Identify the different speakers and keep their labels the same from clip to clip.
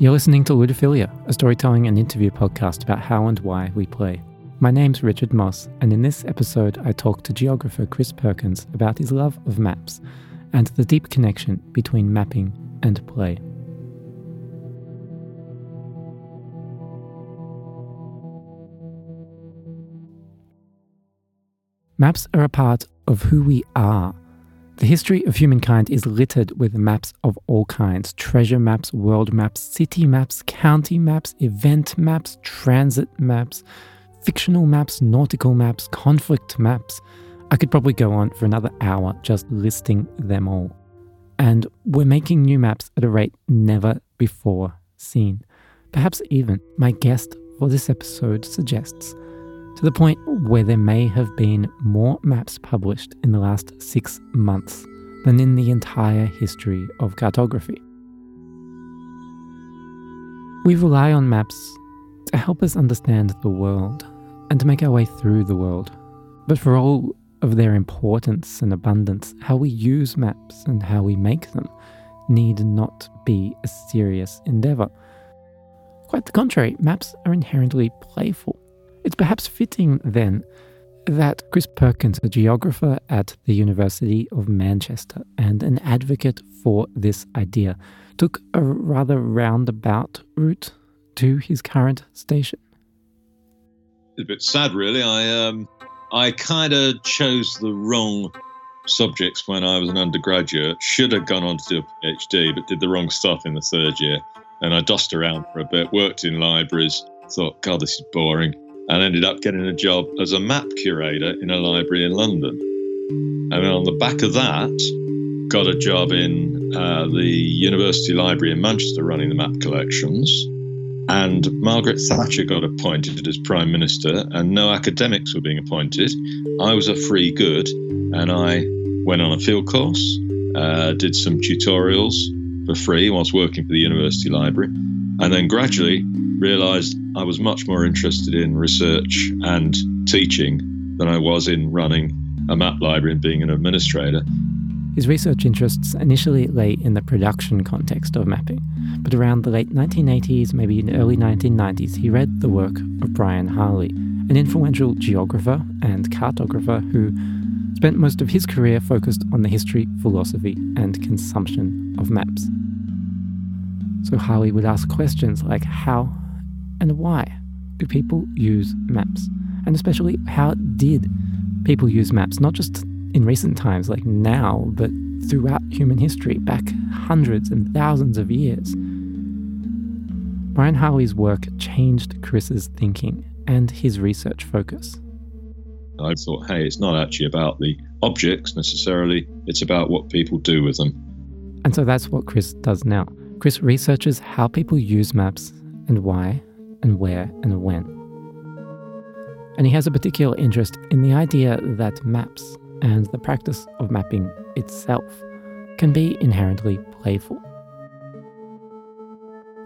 Speaker 1: You're listening to Ludophilia, a storytelling and interview podcast about how and why we play. My name's Richard Moss, and in this episode, I talk to geographer Chris Perkins about his love of maps and the deep connection between mapping and play. Maps are a part of who we are. The history of humankind is littered with maps of all kinds treasure maps, world maps, city maps, county maps, event maps, transit maps, fictional maps, nautical maps, conflict maps. I could probably go on for another hour just listing them all. And we're making new maps at a rate never before seen. Perhaps even my guest for this episode suggests, to the point where there may have been more maps published in the last six months than in the entire history of cartography. We rely on maps to help us understand the world and to make our way through the world. But for all of their importance and abundance, how we use maps and how we make them need not be a serious endeavour. Quite the contrary, maps are inherently playful. It's perhaps fitting then that Chris Perkins, a geographer at the University of Manchester and an advocate for this idea, took a rather roundabout route to his current station.
Speaker 2: It's a bit sad, really. I um, I kind of chose the wrong subjects when I was an undergraduate. Should have gone on to do a PhD, but did the wrong stuff in the third year. And I dossed around for a bit, worked in libraries, thought, God, this is boring, and ended up getting a job as a map curator in a library in London. And on the back of that, got a job in uh, the University Library in Manchester running the map collections and Margaret Thatcher got appointed as Prime Minister, and no academics were being appointed. I was a free good, and I went on a field course, uh, did some tutorials for free whilst working for the University Library, and then gradually realised I was much more interested in research and teaching than I was in running a map library and being an administrator.
Speaker 1: His research interests initially lay in the production context of mapping, but around the late 1980s, maybe in the early 1990s, he read the work of Brian Harley, an influential geographer and cartographer who spent most of his career focused on the history, philosophy, and consumption of maps. So Harley would ask questions like how and why do people use maps? And especially, how did people use maps, not just in recent times, like now, but throughout human history, back hundreds and thousands of years. Brian Harley's work changed Chris's thinking and his research focus.
Speaker 2: I thought, hey, it's not actually about the objects necessarily, it's about what people do with them.
Speaker 1: And so that's what Chris does now. Chris researches how people use maps and why and where and when. And he has a particular interest in the idea that maps and the practice of mapping itself can be inherently playful.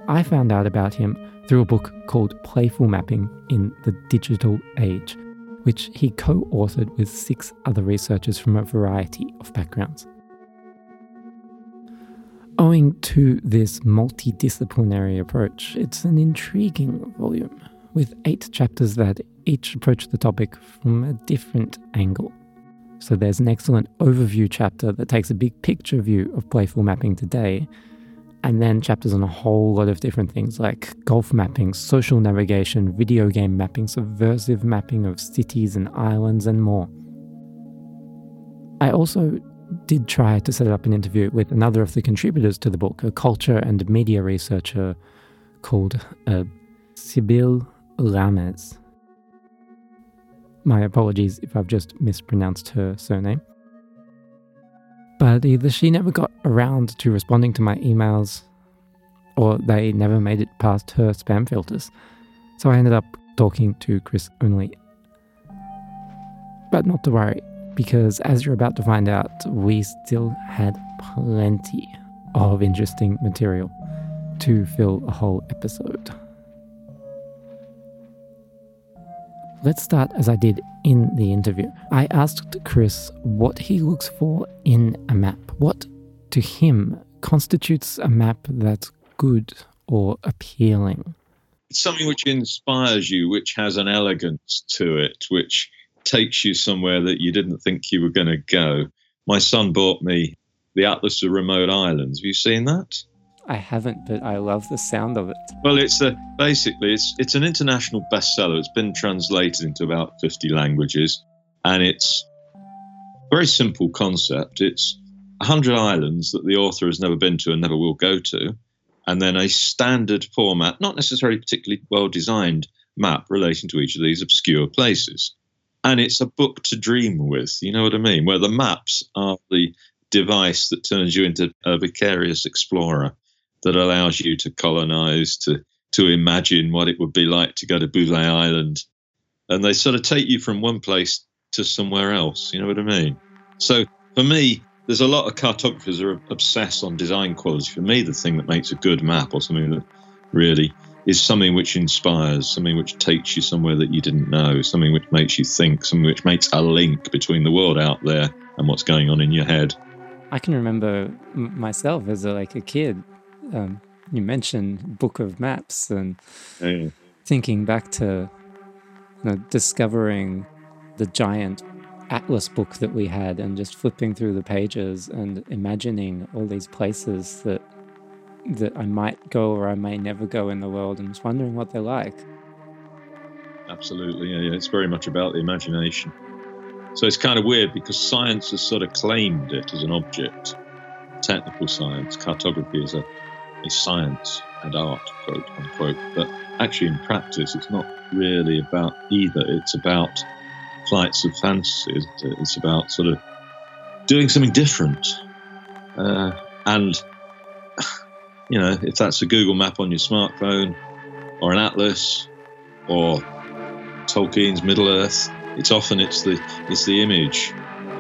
Speaker 1: I found out about him through a book called Playful Mapping in the Digital Age, which he co authored with six other researchers from a variety of backgrounds. Owing to this multidisciplinary approach, it's an intriguing volume with eight chapters that each approach the topic from a different angle. So there's an excellent overview chapter that takes a big picture view of playful mapping today, and then chapters on a whole lot of different things like golf mapping, social navigation, video game mapping, subversive mapping of cities and islands, and more. I also did try to set up an interview with another of the contributors to the book, a culture and media researcher called uh, Sybille Lammes. My apologies if I've just mispronounced her surname. But either she never got around to responding to my emails, or they never made it past her spam filters. So I ended up talking to Chris only. But not to worry, because as you're about to find out, we still had plenty of interesting material to fill a whole episode. Let's start as I did in the interview. I asked Chris what he looks for in a map. What, to him, constitutes a map that's good or appealing?
Speaker 2: It's something which inspires you, which has an elegance to it, which takes you somewhere that you didn't think you were going to go. My son bought me the Atlas of Remote Islands. Have you seen that?
Speaker 1: I haven't, but I love the sound of it.
Speaker 2: Well, it's a basically it's it's an international bestseller. It's been translated into about 50 languages, and it's a very simple concept. It's 100 islands that the author has never been to and never will go to, and then a standard format, not necessarily particularly well designed map relating to each of these obscure places. And it's a book to dream with, you know what I mean? Where the maps are the device that turns you into a vicarious explorer that allows you to colonize, to to imagine what it would be like to go to Bouvet Island. And they sort of take you from one place to somewhere else. You know what I mean? So for me, there's a lot of cartographers are obsessed on design quality. For me, the thing that makes a good map or something that really is something which inspires, something which takes you somewhere that you didn't know, something which makes you think, something which makes a link between the world out there and what's going on in your head.
Speaker 1: I can remember myself as a, like a kid um, you mentioned Book of Maps and yeah. thinking back to you know, discovering the giant atlas book that we had and just flipping through the pages and imagining all these places that that I might go or I may never go in the world and just wondering what they're like.
Speaker 2: Absolutely, yeah, yeah. It's very much about the imagination. So it's kind of weird because science has sort of claimed it as an object. Technical science, cartography is a a science and art, quote unquote. But actually, in practice, it's not really about either. It's about flights of fancy. It's about sort of doing something different. Uh, and, you know, if that's a Google map on your smartphone or an atlas or Tolkien's Middle Earth, it's often it's the it's the image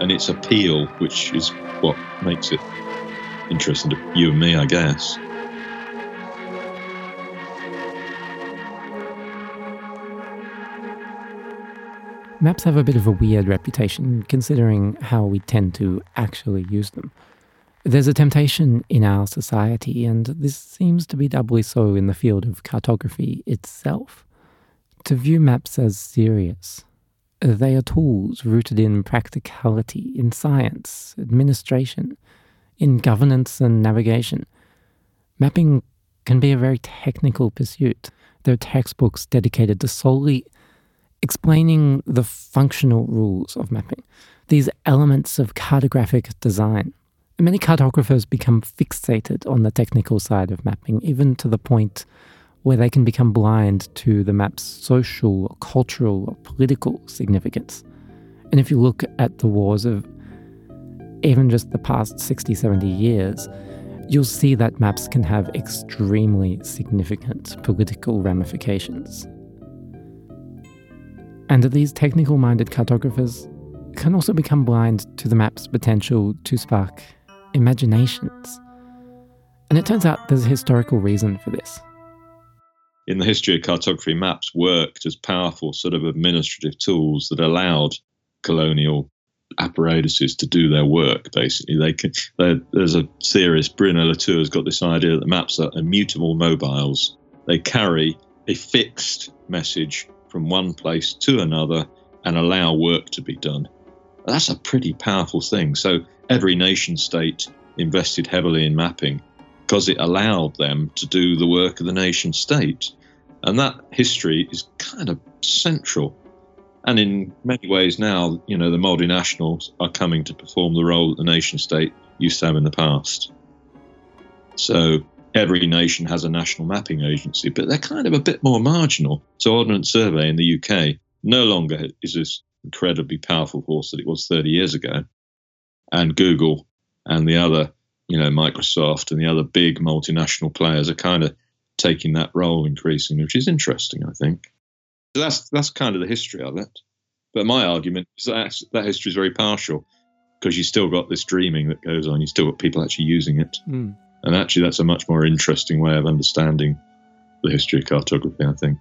Speaker 2: and its appeal which is what makes it interesting to you and me, I guess.
Speaker 1: Maps have a bit of a weird reputation considering how we tend to actually use them. There's a temptation in our society, and this seems to be doubly so in the field of cartography itself, to view maps as serious. They are tools rooted in practicality, in science, administration, in governance and navigation. Mapping can be a very technical pursuit. There are textbooks dedicated to solely explaining the functional rules of mapping, these elements of cartographic design. Many cartographers become fixated on the technical side of mapping, even to the point where they can become blind to the map's social, or cultural, or political significance. And if you look at the wars of even just the past 60, 70 years, you'll see that maps can have extremely significant political ramifications. And these technical minded cartographers can also become blind to the map's potential to spark imaginations. And it turns out there's a historical reason for this.
Speaker 2: In the history of cartography, maps worked as powerful sort of administrative tools that allowed colonial apparatuses to do their work. Basically, they can. There's a theorist, Bruno Latour, has got this idea that maps are immutable mobiles. They carry a fixed message from one place to another and allow work to be done. That's a pretty powerful thing. So every nation state invested heavily in mapping because it allowed them to do the work of the nation state. And that history is kind of central. And in many ways now, you know, the multinationals are coming to perform the role that the nation state used to have in the past. So every nation has a national mapping agency, but they're kind of a bit more marginal. So, Ordnance Survey in the UK no longer is this incredibly powerful force that it was 30 years ago. And Google and the other, you know, Microsoft and the other big multinational players are kind of taking that role increasingly, which is interesting, I think. So that's that's kind of the history of it. But my argument is that that history is very partial because you still got this dreaming that goes on. You still got people actually using it. Mm. And actually, that's a much more interesting way of understanding the history of cartography, I think.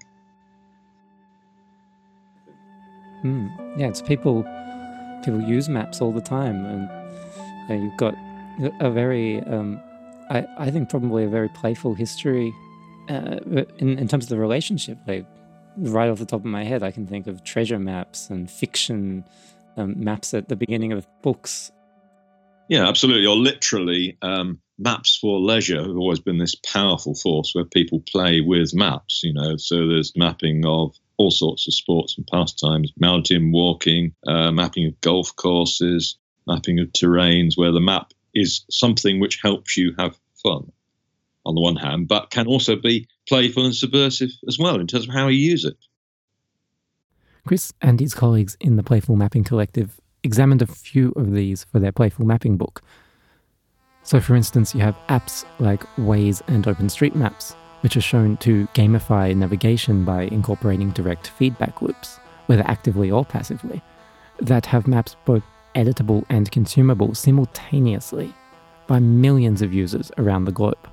Speaker 1: Mm. Yeah, it's people people use maps all the time, and you know, you've got a very, um, I, I think, probably a very playful history uh, in, in terms of the relationship, like right off the top of my head, I can think of treasure maps and fiction um, maps at the beginning of books.
Speaker 2: Yeah, absolutely. Or literally, um, maps for leisure have always been this powerful force where people play with maps. You know, so there's mapping of all sorts of sports and pastimes, mountain walking, uh, mapping of golf courses, mapping of terrains, where the map is something which helps you have fun on the one hand, but can also be playful and subversive as well in terms of how you use it.
Speaker 1: Chris and his colleagues in the Playful Mapping Collective examined a few of these for their Playful Mapping book. So, for instance, you have apps like Waze and OpenStreetMaps, which are shown to gamify navigation by incorporating direct feedback loops, whether actively or passively, that have maps both editable and consumable simultaneously by millions of users around the globe.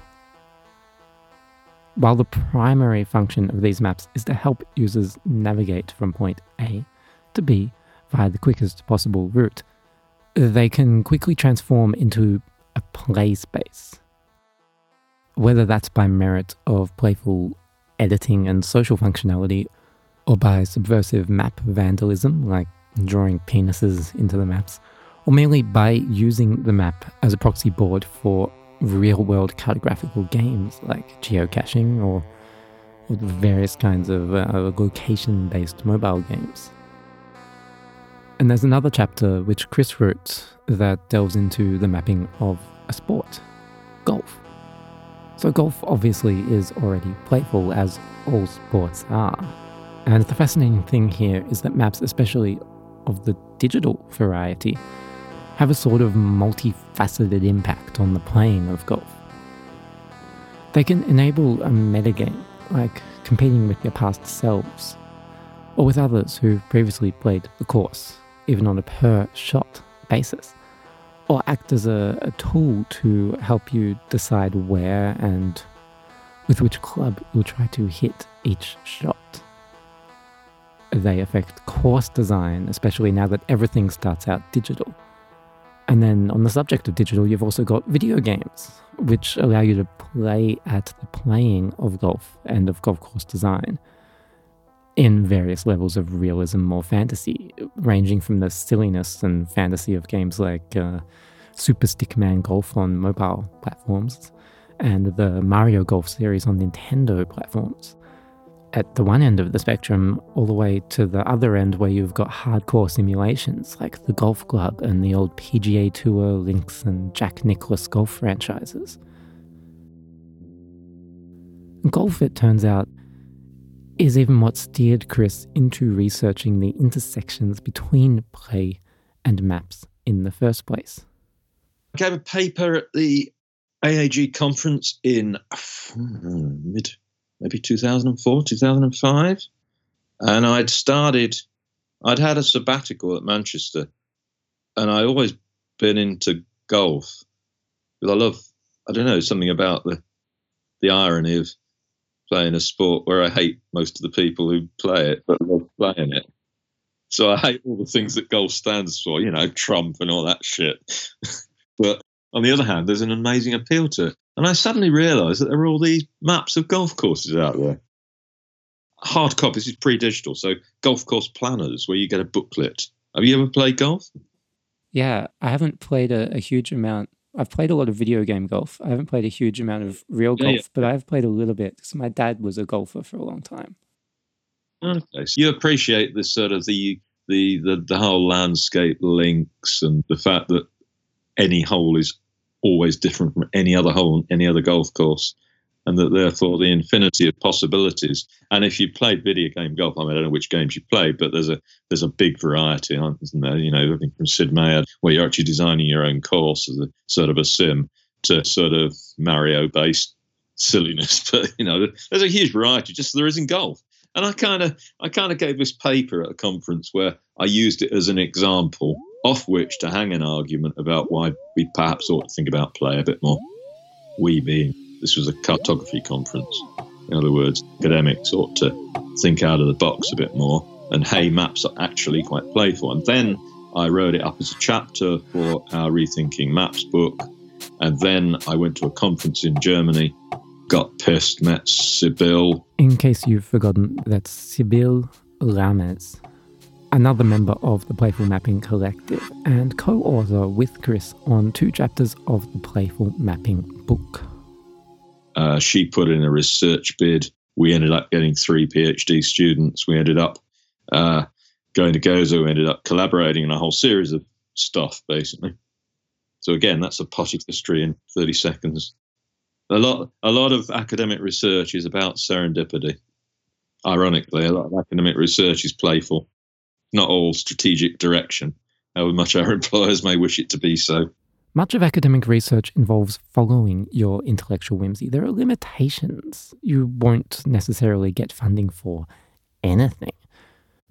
Speaker 1: While the primary function of these maps is to help users navigate from point A to B via the quickest possible route, they can quickly transform into a play space. Whether that's by merit of playful editing and social functionality, or by subversive map vandalism, like drawing penises into the maps, or merely by using the map as a proxy board for real world cartographical games like geocaching or, various kinds of uh, location based mobile games. And there's another chapter which Chris wrote that delves into the mapping of a sport golf. So, golf obviously is already playful, as all sports are. And the fascinating thing here is that maps, especially of the digital variety, have a sort of multifaceted impact on the playing of golf. They can enable a metagame, like competing with your past selves, or with others who've previously played the course, even on a per shot basis, or act as a, a tool to help you decide where and with which club you'll try to hit each shot. They affect course design, especially now that everything starts out digital. And then on the subject of digital, you've also got video games, which allow you to play at the playing of golf and of golf course design in various levels of realism or fantasy, ranging from the silliness and fantasy of games like uh, Super Stickman Golf on mobile platforms and the Mario Golf series on Nintendo platforms at the one end of the spectrum all the way to the other end where you've got hardcore simulations like the golf club and the old PGA Tour, Links, and Jack Nicklaus golf franchises. Golf, it turns out, is even what steered Chris into researching the intersections between play and maps in the first place.
Speaker 2: I gave a paper at the AAG conference in hmm, mid maybe 2004, 2005. And I'd started, I'd had a sabbatical at Manchester, and I'd always been into golf. Because I love, I don't know, something about the, the irony of playing a sport where I hate most of the people who play it, but love playing it. So I hate all the things that golf stands for, you know, Trump and all that shit. but on the other hand, there's an amazing appeal to it. And I suddenly realised that there are all these maps of golf courses out there. Hard copy, this is pre digital, so golf course planners where you get a booklet. Have you ever played golf?
Speaker 1: Yeah, I haven't played a, a huge amount. I've played a lot of video game golf. I haven't played a huge amount of real golf, yeah, yeah. but I've played a little bit because my dad was a golfer for a long time.
Speaker 2: Okay, so you appreciate this sort of the the the, the whole landscape links and the fact that any hole is always different from any other hole on any other golf course, and that therefore the infinity of possibilities. And if you played video game golf, I mean, I don't know which games you play, but there's a there's a big variety, isn't there? You know, looking from Sid Meier, where you're actually designing your own course as a sort of a sim, to sort of Mario based silliness. But you know, there's a huge variety, just there is in golf. And I kind of I kind of gave this paper at a conference where I used it as an example off which to hang an argument about why we perhaps ought to think about play a bit more. We being this was a cartography conference. In other words, academics ought to think out of the box a bit more. And hey, maps are actually quite playful. And then I wrote it up as a chapter for our Rethinking Maps book. And then I went to a conference in Germany got pissed, met Sybille.
Speaker 1: In case you've forgotten, that's Sybille Lammes, another member of the Playful Mapping Collective and co author with Chris on two chapters of the Playful Mapping book.
Speaker 2: Uh, she put in a research bid. We ended up getting three PhD students. We ended up uh, going to Gozo. We ended up collaborating in a whole series of stuff, basically. So again, that's a potted history in 30 seconds. A lot, a lot of academic research is about serendipity. Ironically, a lot of academic research is playful, not all strategic direction, however much our employers may wish it to be so.
Speaker 1: Much of academic research involves following your intellectual whimsy. There are limitations. You won't necessarily get funding for anything.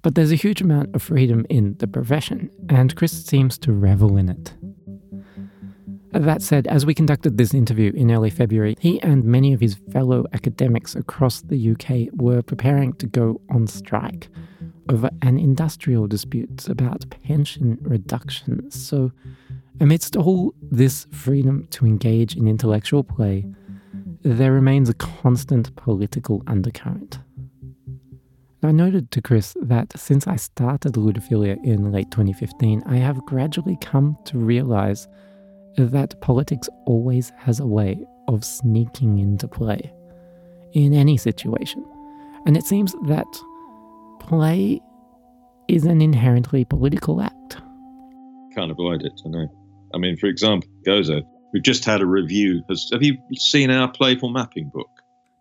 Speaker 1: But there's a huge amount of freedom in the profession, and Chris seems to revel in it. That said, as we conducted this interview in early February, he and many of his fellow academics across the UK were preparing to go on strike over an industrial dispute about pension reductions. So, amidst all this freedom to engage in intellectual play, there remains a constant political undercurrent. I noted to Chris that since I started Ludophilia in late 2015, I have gradually come to realize that politics always has a way of sneaking into play in any situation. And it seems that play is an inherently political act.
Speaker 2: Can't avoid it, I know. I mean, for example, Gozo, we've just had a review. Has, have you seen our playful mapping book?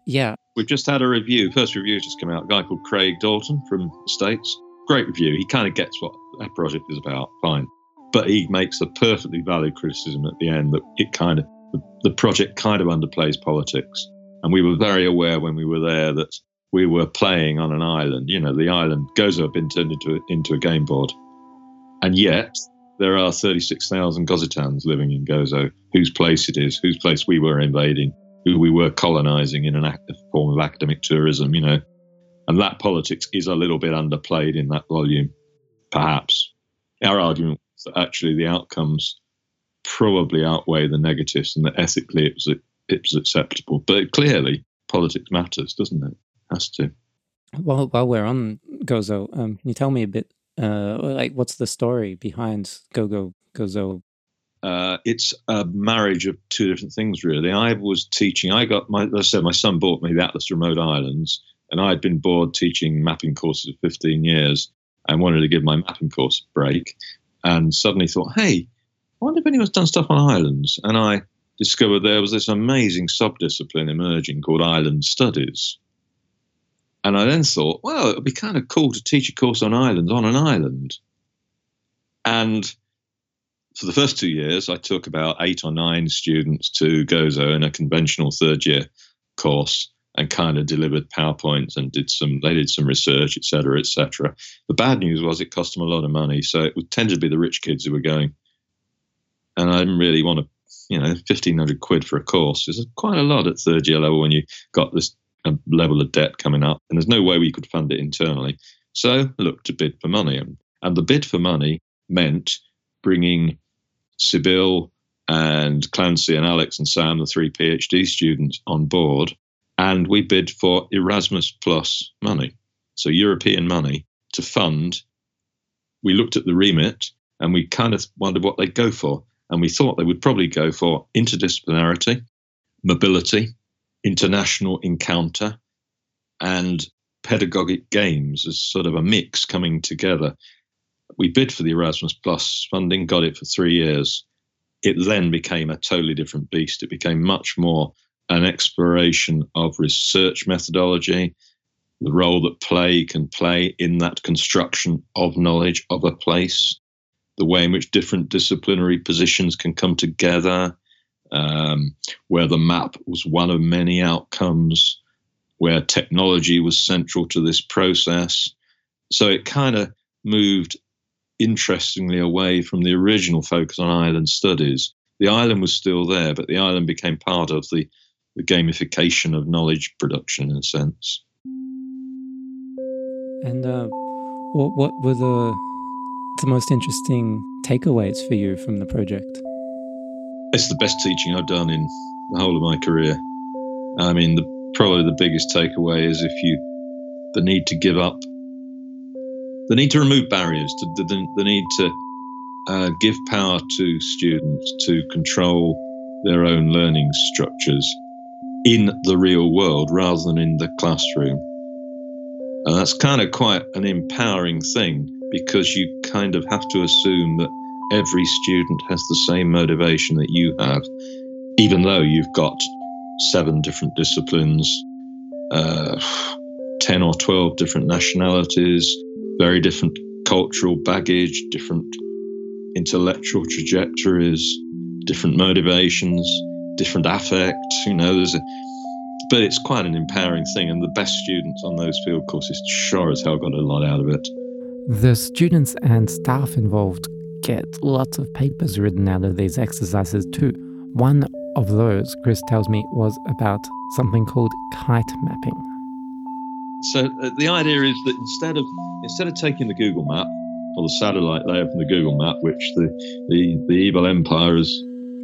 Speaker 1: Yeah.
Speaker 2: We've just had a review. First review has just come out. A guy called Craig Dalton from the States. Great review. He kind of gets what that project is about. Fine but he makes a perfectly valid criticism at the end that it kind of the, the project kind of underplays politics. And we were very aware when we were there that we were playing on an island. You know, the island Gozo had been turned into into a game board, and yet there are 36,000 Gozitans living in Gozo, whose place it is, whose place we were invading, who we were colonizing in an active form of academic tourism. You know, and that politics is a little bit underplayed in that volume, perhaps. Our argument was that actually the outcomes probably outweigh the negatives and that ethically it was, it was acceptable. But clearly, politics matters, doesn't it? Has to.
Speaker 1: Well, while we're on Gozo, um, can you tell me a bit, uh, like, what's the story behind Gogo Gozo?
Speaker 2: Uh, it's a marriage of two different things, really. I was teaching. I got my, I said, my son bought me the Atlas Remote Islands, and I had been bored teaching mapping courses for 15 years and wanted to give my mapping course a break and suddenly thought, hey, I wonder if anyone's done stuff on islands. And I discovered there was this amazing subdiscipline emerging called island studies. And I then thought, well, it would be kind of cool to teach a course on islands on an island. And for the first two years, I took about eight or nine students to Gozo in a conventional third year course and kind of delivered PowerPoints and did some, they did some research, et cetera, et cetera. The bad news was it cost them a lot of money. So it would tend to be the rich kids who were going. And I didn't really want to, you know, 1500 quid for a course is quite a lot at third year level when you got this uh, level of debt coming up. And there's no way we could fund it internally. So looked to bid for money. And, and the bid for money meant bringing Sybille and Clancy and Alex and Sam, the three PhD students, on board and we bid for Erasmus Plus money, so European money to fund. We looked at the remit and we kind of wondered what they'd go for. And we thought they would probably go for interdisciplinarity, mobility, international encounter, and pedagogic games as sort of a mix coming together. We bid for the Erasmus Plus funding, got it for three years. It then became a totally different beast. It became much more an exploration of research methodology, the role that play can play in that construction of knowledge of a place, the way in which different disciplinary positions can come together, um, where the map was one of many outcomes, where technology was central to this process. So it kind of moved interestingly away from the original focus on island studies. The island was still there, but the island became part of the the gamification of knowledge production in a sense.
Speaker 1: And uh, what what were the the most interesting takeaways for you from the project?
Speaker 2: It's the best teaching I've done in the whole of my career. I mean, the, probably the biggest takeaway is if you the need to give up, the need to remove barriers, to, the, the need to uh, give power to students to control their own learning structures in the real world rather than in the classroom. And that's kind of quite an empowering thing because you kind of have to assume that every student has the same motivation that you have, even though you've got seven different disciplines, uh, 10 or 12 different nationalities, very different cultural baggage, different intellectual trajectories, different motivations, different affects. You know, there's a, but it's quite an empowering thing, and the best students on those field courses sure as hell got a lot out of it.
Speaker 1: The students and staff involved get lots of papers written out of these exercises too. One of those, Chris tells me, was about something called kite mapping.
Speaker 2: So uh, the idea is that instead of instead of taking the Google map or the satellite layer from the Google map, which the, the, the evil empire has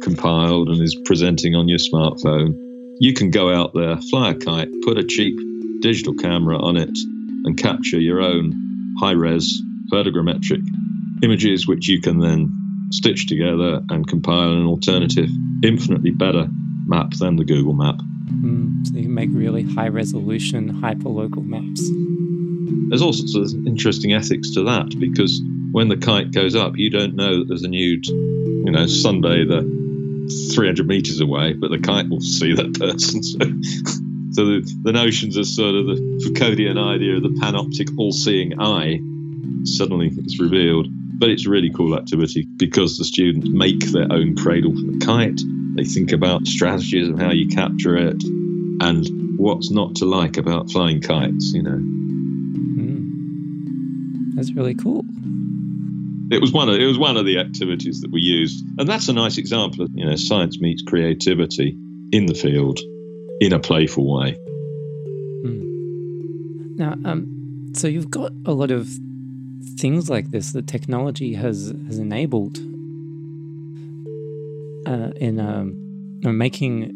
Speaker 2: compiled and is presenting on your smartphone, you can go out there, fly a kite, put a cheap digital camera on it, and capture your own high res photogrammetric images, which you can then stitch together and compile an alternative, infinitely better map than the Google map.
Speaker 1: Mm, so you can make really high resolution, hyper local maps.
Speaker 2: There's all sorts of interesting ethics to that because when the kite goes up, you don't know that there's a nude, you know, sunbather 300 meters away, but the kite will see that person. So, so the, the notions of sort of the Foucauldian idea of the panoptic all-seeing eye suddenly is revealed. But it's a really cool activity because the students make their own cradle for the kite. They think about strategies of how you capture it and what's not to like about flying kites, you know.
Speaker 1: Mm. That's really cool.
Speaker 2: It was one of it was one of the activities that we used, and that's a nice example of you know science meets creativity in the field in a playful way.
Speaker 1: Mm. Now, um, so you've got a lot of things like this that technology has has enabled uh, in um, making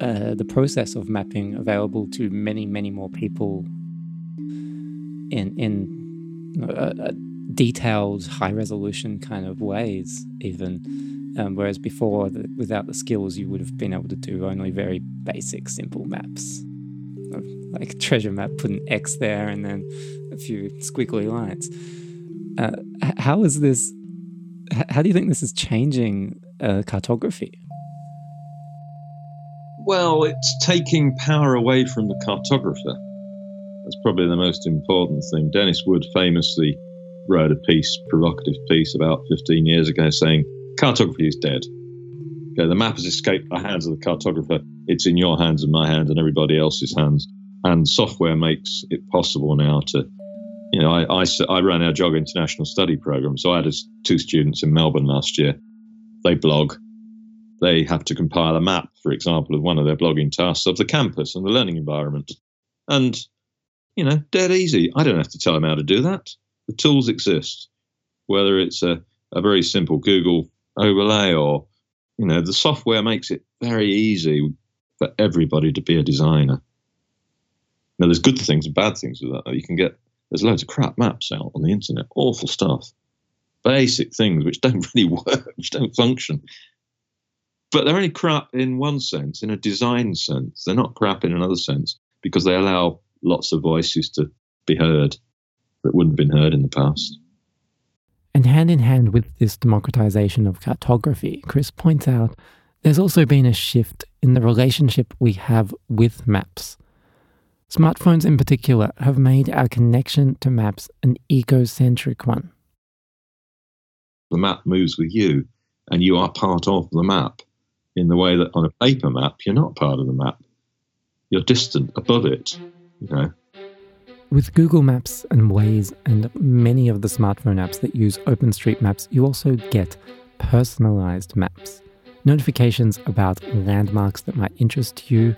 Speaker 1: uh, the process of mapping available to many, many more people in in uh, uh detailed, high resolution kind of ways, even. Um, whereas before, the, without the skills, you would have been able to do only very basic, simple maps, like treasure map, put an X there, and then a few squiggly lines. Uh, how is this? How do you think this is changing uh, cartography?
Speaker 2: Well, it's taking power away from the cartographer. That's probably the most important thing. Denis Wood famously wrote a piece, provocative piece, about 15 years ago saying cartography is dead. Okay, the map has escaped the hands of the cartographer. It's in your hands and my hands and everybody else's hands. And software makes it possible now to you know, I, I, I ran our JOG International Study Program. So I had two students in Melbourne last year. They blog. They have to compile a map, for example, of one of their blogging tasks of the campus and the learning environment. And, you know, dead easy. I don't have to tell them how to do that. The tools exist, whether it's a, a very simple Google overlay or, you know, the software makes it very easy for everybody to be a designer. Now, there's good things and bad things with that. You can get there's loads of crap maps out on the internet, awful stuff, basic things which don't really work, which don't function. But they're only crap in one sense, in a design sense. They're not crap in another sense because they allow lots of voices to be heard that wouldn't have been heard in the past.
Speaker 1: And hand in hand with this democratization of cartography, Chris points out there's also been a shift in the relationship we have with maps. Smartphones in particular have made our connection to maps an egocentric one.
Speaker 2: The map moves with you, and you are part of the map in the way that on a paper map, you're not part of the map. You're distant above it, you know.
Speaker 1: With Google Maps and Waze and many of the smartphone apps that use OpenStreetMaps, you also get personalized maps. Notifications about landmarks that might interest you,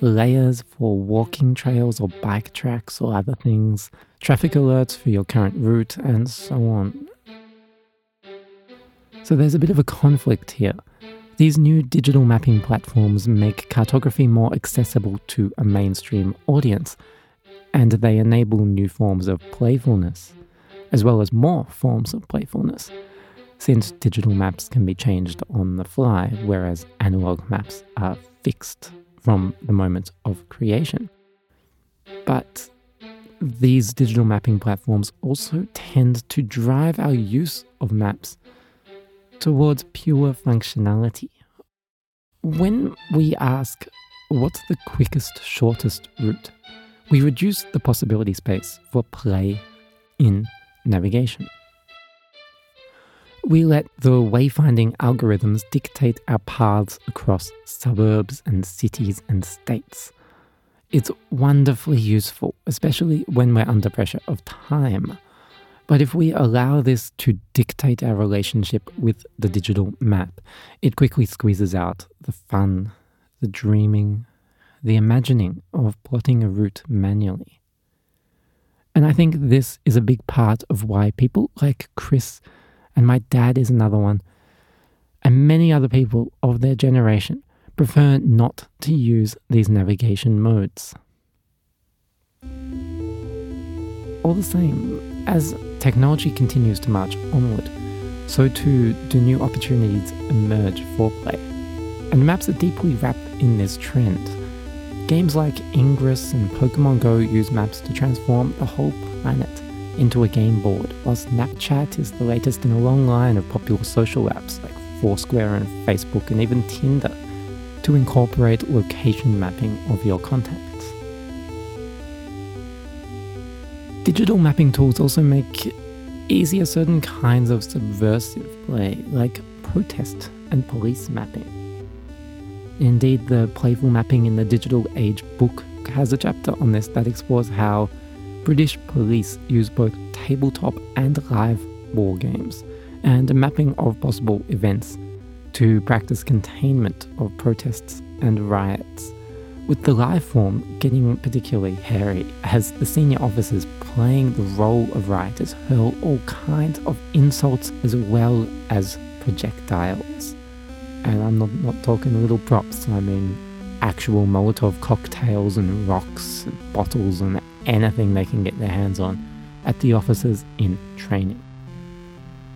Speaker 1: layers for walking trails or bike tracks or other things, traffic alerts for your current route, and so on. So there's a bit of a conflict here. These new digital mapping platforms make cartography more accessible to a mainstream audience, and they enable new forms of playfulness, as well as more forms of playfulness, since digital maps can be changed on the fly, whereas analog maps are fixed from the moment of creation. But these digital mapping platforms also tend to drive our use of maps towards pure functionality. When we ask, what's the quickest, shortest route, we reduce the possibility space for play in navigation. We let the wayfinding algorithms dictate our paths across suburbs and cities and states. It's wonderfully useful, especially when we're under pressure of time. But if we allow this to dictate our relationship with the digital map, it quickly squeezes out the fun, the dreaming, the imagining of plotting a route manually. And I think this is a big part of why people like Chris, and my dad is another one, and many other people of their generation prefer not to use these navigation modes. All the same, as technology continues to march onward, so too do new opportunities emerge for play. And maps are deeply wrapped in this trend. Games like Ingress and Pokemon Go use maps to transform the whole planet into a game board, while Snapchat is the latest in a long line of popular social apps like Foursquare and Facebook and even Tinder to incorporate location mapping of your contacts. Digital mapping tools also make easier certain kinds of subversive play, like protest and police mapping. Indeed, the playful mapping in the Digital Age book has a chapter on this that explores how British police use both tabletop and live war games and a mapping of possible events to practice containment of protests and riots with the live form getting particularly hairy as the senior officers playing the role of rioters hurl all kinds of insults as well as projectiles. And I'm not, not talking little props, I mean actual Molotov cocktails and rocks, and bottles, and anything they can get their hands on at the officers in training.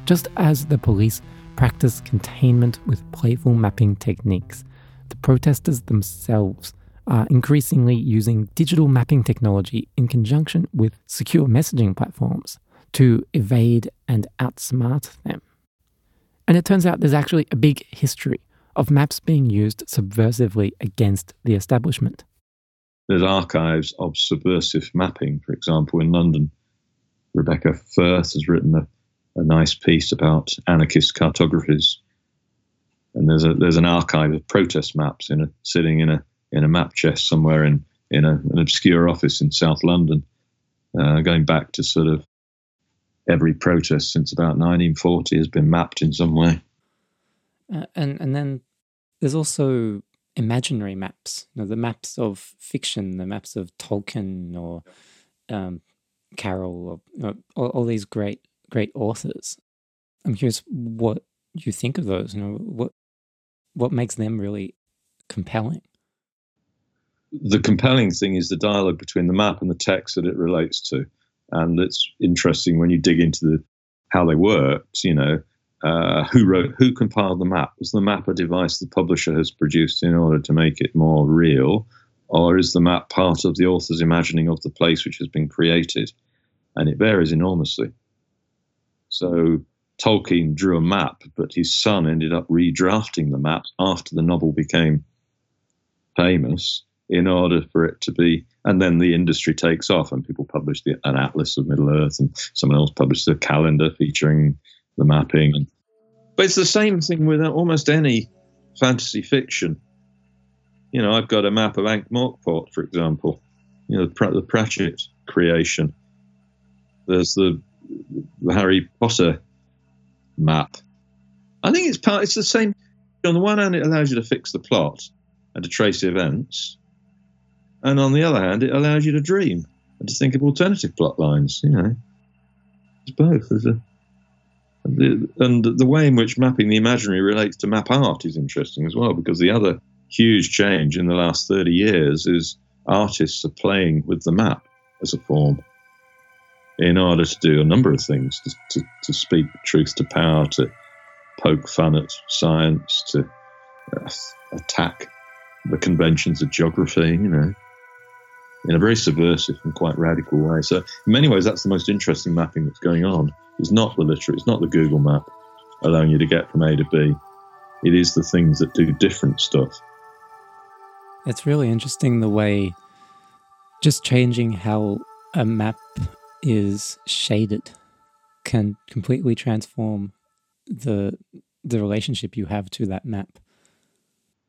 Speaker 1: Just as the police practice containment with playful mapping techniques, the protesters themselves are increasingly using digital mapping technology in conjunction with secure messaging platforms to evade and outsmart them. And it turns out there's actually a big history of maps being used subversively against the establishment.
Speaker 2: There's archives of subversive mapping, for example, in London. Rebecca Firth has written a, a nice piece about anarchist cartographies. And there's a there's an archive of protest maps in a, sitting in a in a map chest somewhere in in a, an obscure office in South London, uh, going back to sort of every protest since about 1940 has been mapped in some way.
Speaker 1: Uh, and and then there's also imaginary maps, you know, the maps of fiction, the maps of Tolkien or um, Carroll, or you know, all, all, these great great authors. I'm curious what you think of those. You know, what what makes them really compelling
Speaker 2: the compelling thing is the dialogue between the map and the text that it relates to. And it's interesting when you dig into the how they worked, you know, uh, who wrote, who compiled the map? Was the map a device the publisher has produced in order to make it more real? Or is the map part of the author's imagining of the place which has been created? And it varies enormously. So Tolkien drew a map, but his son ended up redrafting the map after the novel became famous in order for it to be and then the industry takes off and people publish the, an atlas of middle earth and someone else publishes a calendar featuring the mapping. But it's the same thing with almost any fantasy fiction. You know i've got a map of ankh-morpork for example. You know the, the pratchett creation. There's the, the harry potter map. I think it's part it's the same. On the one hand it allows you to fix the plot and to trace events and on the other hand, it allows you to dream and to think of alternative plot lines. You know, it's both. A and the way in which mapping the imaginary relates to map art is interesting as well, because the other huge change in the last 30 years is artists are playing with the map as a form in order to do a number of things to, to, to speak truth to power, to poke fun at science, to uh, attack the conventions of geography, you know, in a very subversive and quite radical way. So, in many ways, that's the most interesting mapping that's going on. It's not the literary, it's not the Google map allowing you to get from A to B. It is the things that do different stuff.
Speaker 1: It's really interesting the way just changing how a map is shaded can completely transform the the relationship you have to that map.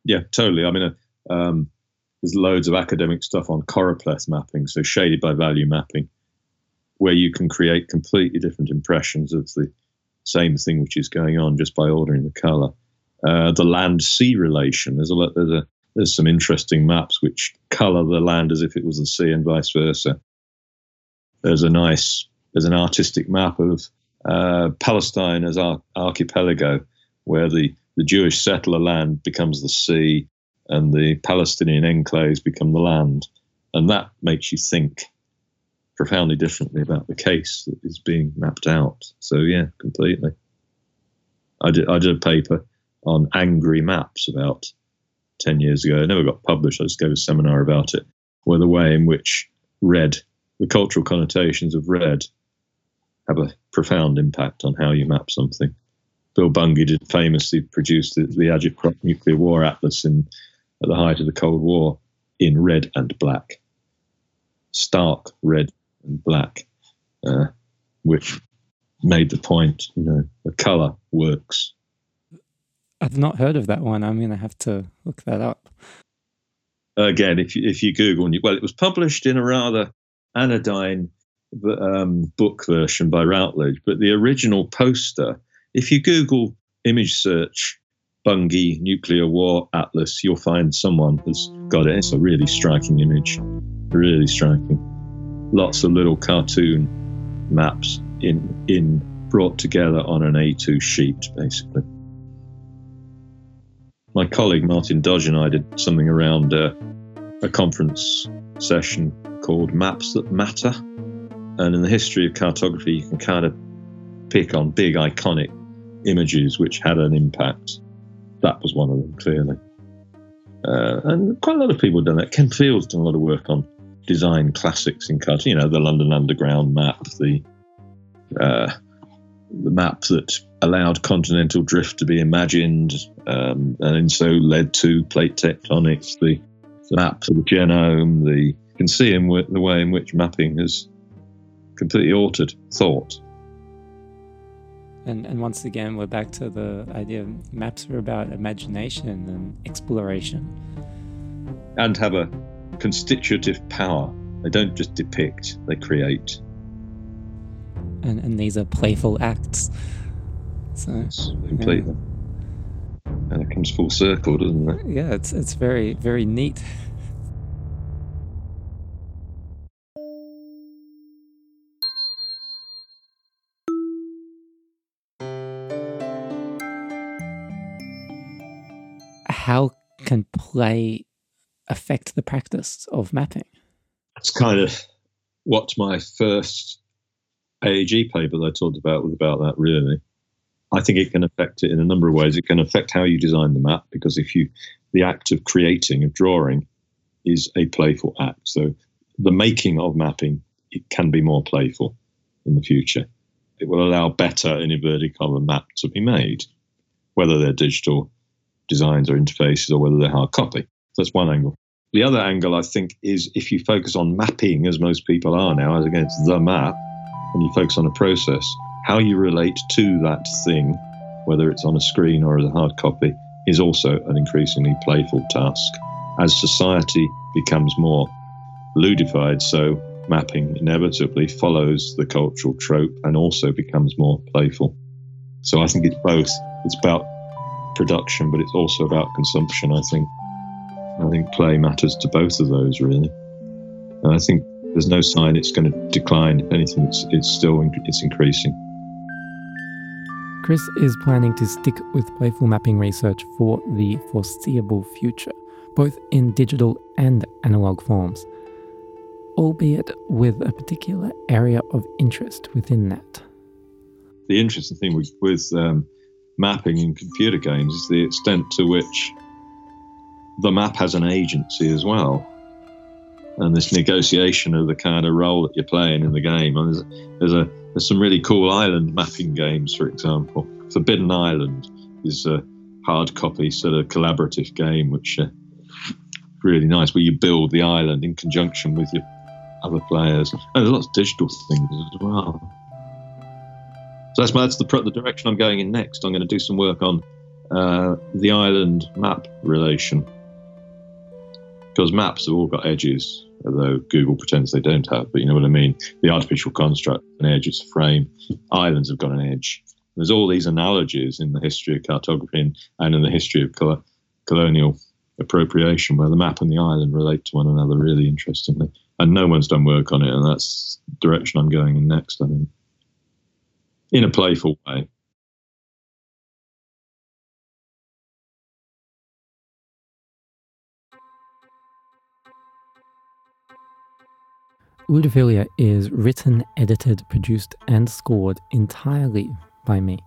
Speaker 2: Yeah, totally. I mean, uh, um, there's loads of academic stuff on choropleth mapping, so shaded by value mapping, where you can create completely different impressions of the same thing which is going on just by ordering the color. Uh, the land sea relation, there's a, there's a there's some interesting maps which color the land as if it was the sea and vice versa. There's a nice, there's an artistic map of uh, Palestine as ar- archipelago, where the, the Jewish settler land becomes the sea and the Palestinian enclaves become the land. And that makes you think profoundly differently about the case that is being mapped out. So, yeah, completely. I did, I did a paper on angry maps about 10 years ago. It never got published. I just gave a seminar about it, where the way in which red, the cultural connotations of red, have a profound impact on how you map something. Bill Bunge did famously produce the, the Agitprop Nuclear War Atlas in, at the height of the Cold War in red and black, stark red and black, uh, which made the point, you know, the color works
Speaker 1: I've not heard of that one. I'm going to have to look that up.
Speaker 2: Again, if you, if you Google, well, it was published in a rather anodyne um, book version by Routledge, but the original poster, if you Google image search Bunge Nuclear War Atlas, you'll find someone has got it. It's a really striking image, really striking. Lots of little cartoon maps in in brought together on an A2 sheet, basically my colleague Martin Dodge and I did something around uh, a conference session called Maps That Matter. And in the history of cartography, you can kind of pick on big iconic images which had an impact. That was one of them, clearly. Uh, and quite a lot of people have done that. Ken Field's done a lot of work on design classics in cartography. You know, the London Underground map, the uh, the map that allowed continental drift to be imagined, um, and so led to plate tectonics, the, the map of the genome. The you can see in w- the way in which mapping has completely altered thought.
Speaker 1: And, and once again, we're back to the idea of maps are about imagination and exploration.
Speaker 2: And have a constitutive power. They don't just depict, they create
Speaker 1: and, and these are playful acts. So
Speaker 2: completely. Yeah. And it comes full circle, doesn't it?
Speaker 1: Yeah, it's it's very very neat. How can play affect the practice of mapping?
Speaker 2: It's kind of what my first AAG paper that I talked about was about that really. I think it can affect it in a number of ways. It can affect how you design the map because if you, the act of creating, of drawing, is a playful act. So the making of mapping it can be more playful in the future. It will allow better, in inverted comma, maps to be made, whether they're digital designs or interfaces or whether they're hard copy. That's one angle. The other angle, I think, is if you focus on mapping, as most people are now, as against the map, and you focus on a process, how you relate to that thing, whether it's on a screen or as a hard copy, is also an increasingly playful task. As society becomes more ludified, so mapping inevitably follows the cultural trope and also becomes more playful. So I think it's both. It's about production, but it's also about consumption. I think. I think play matters to both of those really, and I think there's no sign it's going to decline. If anything, it's, it's still it's increasing.
Speaker 1: Chris is planning to stick with playful mapping research for the foreseeable future, both in digital and analog forms, albeit with a particular area of interest within that.
Speaker 2: The interesting thing with, with um, mapping in computer games is the extent to which the map has an agency as well. And this negotiation of the kind of role that you're playing in the game. And there's, there's a there's some really cool island mapping games, for example. Forbidden Island is a hard copy sort of collaborative game, which uh, really nice, where you build the island in conjunction with your other players. And there's lots of digital things as well. So that's, that's the, the direction I'm going in next. I'm going to do some work on uh, the island map relation. Because maps have all got edges, although Google pretends they don't have, but you know what I mean? The artificial construct, an edge, it's a frame. Islands have got an edge. There's all these analogies in the history of cartography and, in the history of col- colonial appropriation where the map and the island relate to one another really interestingly. And no one's done work on it, and that's the direction I'm going in next, I think in a playful way.
Speaker 1: Ludophilia is written, edited, produced, and scored entirely by me.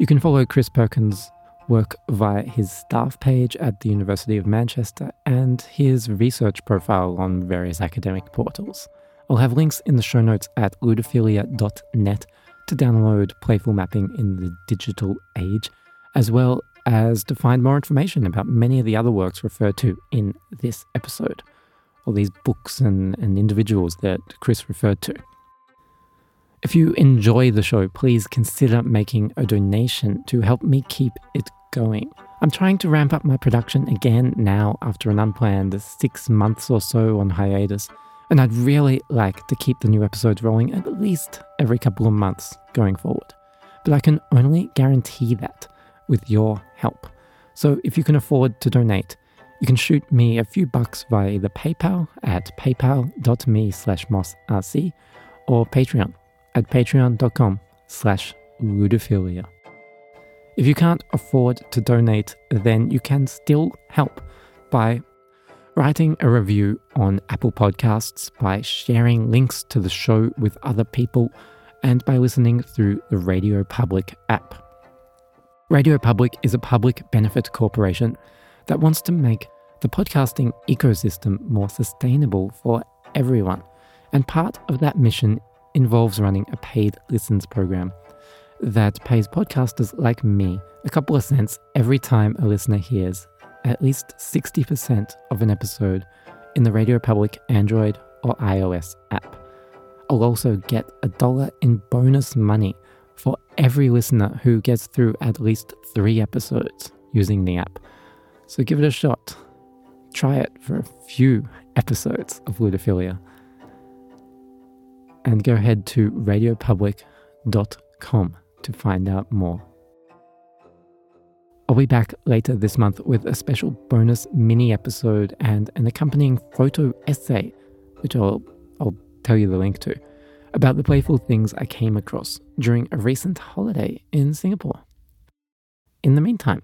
Speaker 1: You can follow Chris Perkins' work via his staff page at the University of Manchester and his research profile on various academic portals. I'll have links in the show notes at ludophilia.net to download Playful Mapping in the digital age, as well as to find more information about many of the other works referred to in this episode, all these books and, and individuals that Chris referred to. If you enjoy the show, please consider making a donation to help me keep it going. I'm trying to ramp up my production again now after an unplanned six months or so on hiatus and I'd really like to keep the new episodes rolling at least every couple of months going forward. But I can only guarantee that with your help. So if you can afford to donate, you can shoot me a few bucks via either PayPal at paypal.me slash mossrc or Patreon at patreon.com slash ludophilia. If you can't afford to donate, then you can still help by writing a review on Apple Podcasts, by sharing links to the show with other people, and by listening through the Radio Public app. Radio Public is a public benefit corporation that wants to make the podcasting ecosystem more sustainable for everyone. And part of that mission involves running a paid listens program that pays podcasters like me a couple of cents every time a listener hears at least 60% of an episode in the Radio Public Android or iOS app. I'll also get a dollar in bonus money for every listener who gets through at least three episodes using the app. So give it a shot. Try it for a few episodes of Ludophilia. And go ahead to radiopublic.com to find out more. I'll be back later this month with a special bonus mini episode and an accompanying photo essay, which I'll, I'll tell you the link to, about the playful things I came across during a recent holiday in Singapore. In the meantime,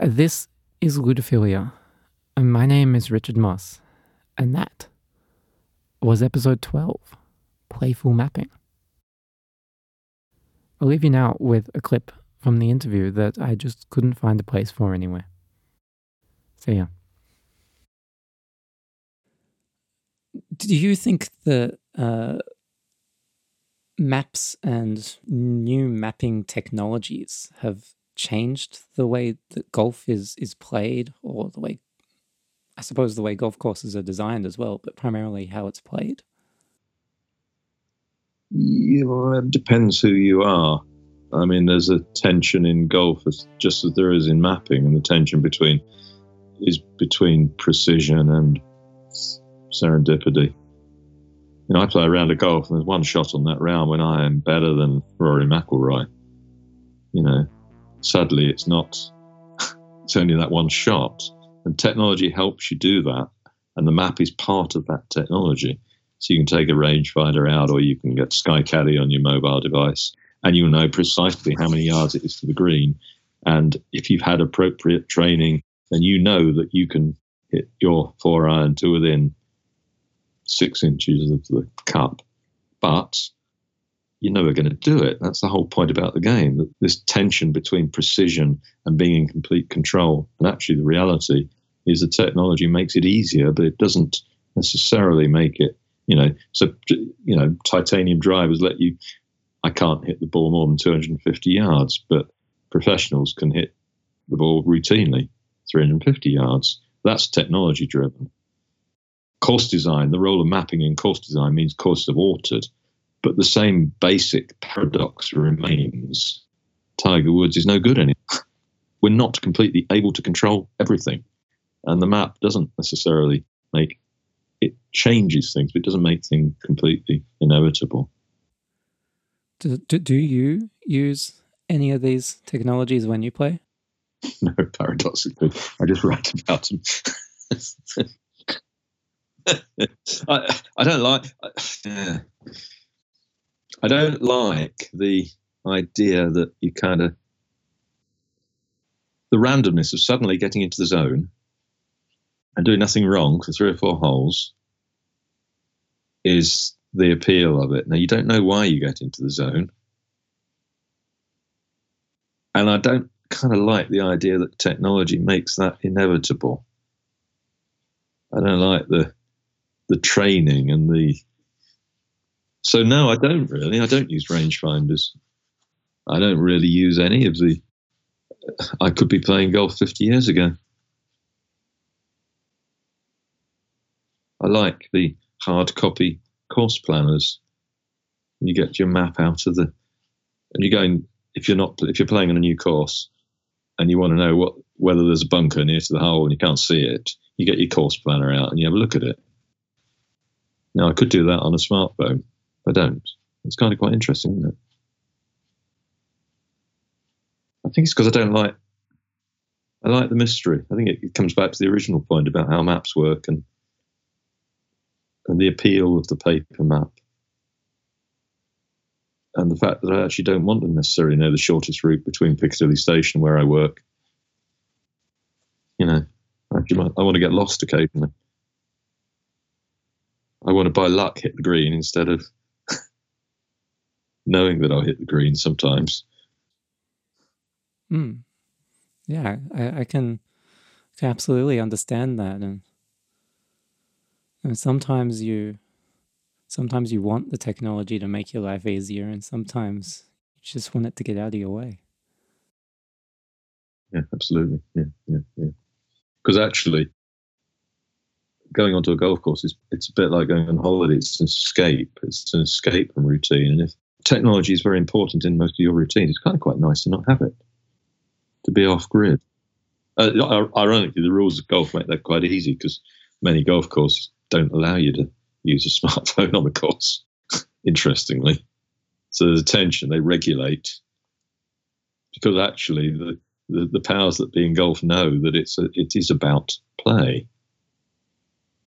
Speaker 1: this is Ludophilia, and my name is Richard Moss, and that was episode 12 Playful Mapping. I'll leave you now with a clip from the interview that I just couldn't find a place for anywhere. So, yeah. Do you think that uh, maps and new mapping technologies have changed the way that golf is is played, or the way, I suppose, the way golf courses are designed as well, but primarily how it's played?
Speaker 2: Yeah, it depends who you are. I mean, there's a tension in golf, just as there is in mapping, and the tension between is between precision and serendipity. You know, I play a round of golf, and there's one shot on that round when I am better than Rory McIlroy. You know, sadly, it's not. it's only that one shot, and technology helps you do that, and the map is part of that technology. So you can take a rangefinder out, or you can get SkyCaddie on your mobile device and you'll know precisely how many yards it is to the green. And if you've had appropriate training, then you know that you can hit your four iron to within six inches of the cup. But you're never going to do it. That's the whole point about the game. That this tension between precision and being in complete control. And actually, the reality is the technology makes it easier, but it doesn't necessarily make it. You know, so you know, titanium drivers let you. I can't hit the ball more than 250 yards, but professionals can hit the ball routinely 350 yards. That's technology driven. Course design, the role of mapping in course design means courses have altered, but the same basic paradox remains. Tiger Woods is no good anymore. We're not completely able to control everything. And the map doesn't necessarily make it changes things, but it doesn't make things completely inevitable.
Speaker 1: Do, do, you use any of these technologies when you play?
Speaker 2: no, paradoxically, I just write about them. I, I don't like. Yeah. I don't like the idea that you kind of the randomness of suddenly getting into the zone and doing nothing wrong for three or four holes is the appeal of it. Now you don't know why you get into the zone, and I don't kind of like the idea that technology makes that inevitable. I don't like the the training and the so no, I don't really. I don't use rangefinders. I don't really use any of the. I could be playing golf 50 years ago. I like the hard copy course planners. You get your map out of the, and you're going if you're not if you're playing on a new course, and you want to know what whether there's a bunker near to the hole and you can't see it, you get your course planner out and you have a look at it. Now I could do that on a smartphone. I don't. It's kind of quite interesting, isn't it? I think it's because I don't like I like the mystery. I think it, it comes back to the original point about how maps work and and the appeal of the paper map and the fact that I actually don't want to necessarily know the shortest route between Piccadilly Station where I work. You know, actually, I want to get lost occasionally. I want to, by luck, hit the green instead of knowing that I'll hit the green sometimes.
Speaker 1: Hmm. Yeah, I, I can, can absolutely understand that, and, and sometimes you sometimes you want the technology to make your life easier, and sometimes you just want it to get out of your way.
Speaker 2: Yeah, absolutely. Yeah, yeah, yeah. Because actually, going onto a golf course is it's a bit like going on holiday. It's an escape. It's an escape from routine. And if technology is very important in most of your routines, it's kind of quite nice to not have it, to be off grid. Uh, ironically, the rules of golf make that quite easy because many golf courses don't allow you to use a smartphone on the course, interestingly. So there's a tension, they regulate. Because actually, the, the, the powers that be in golf know that it's a, it is about play.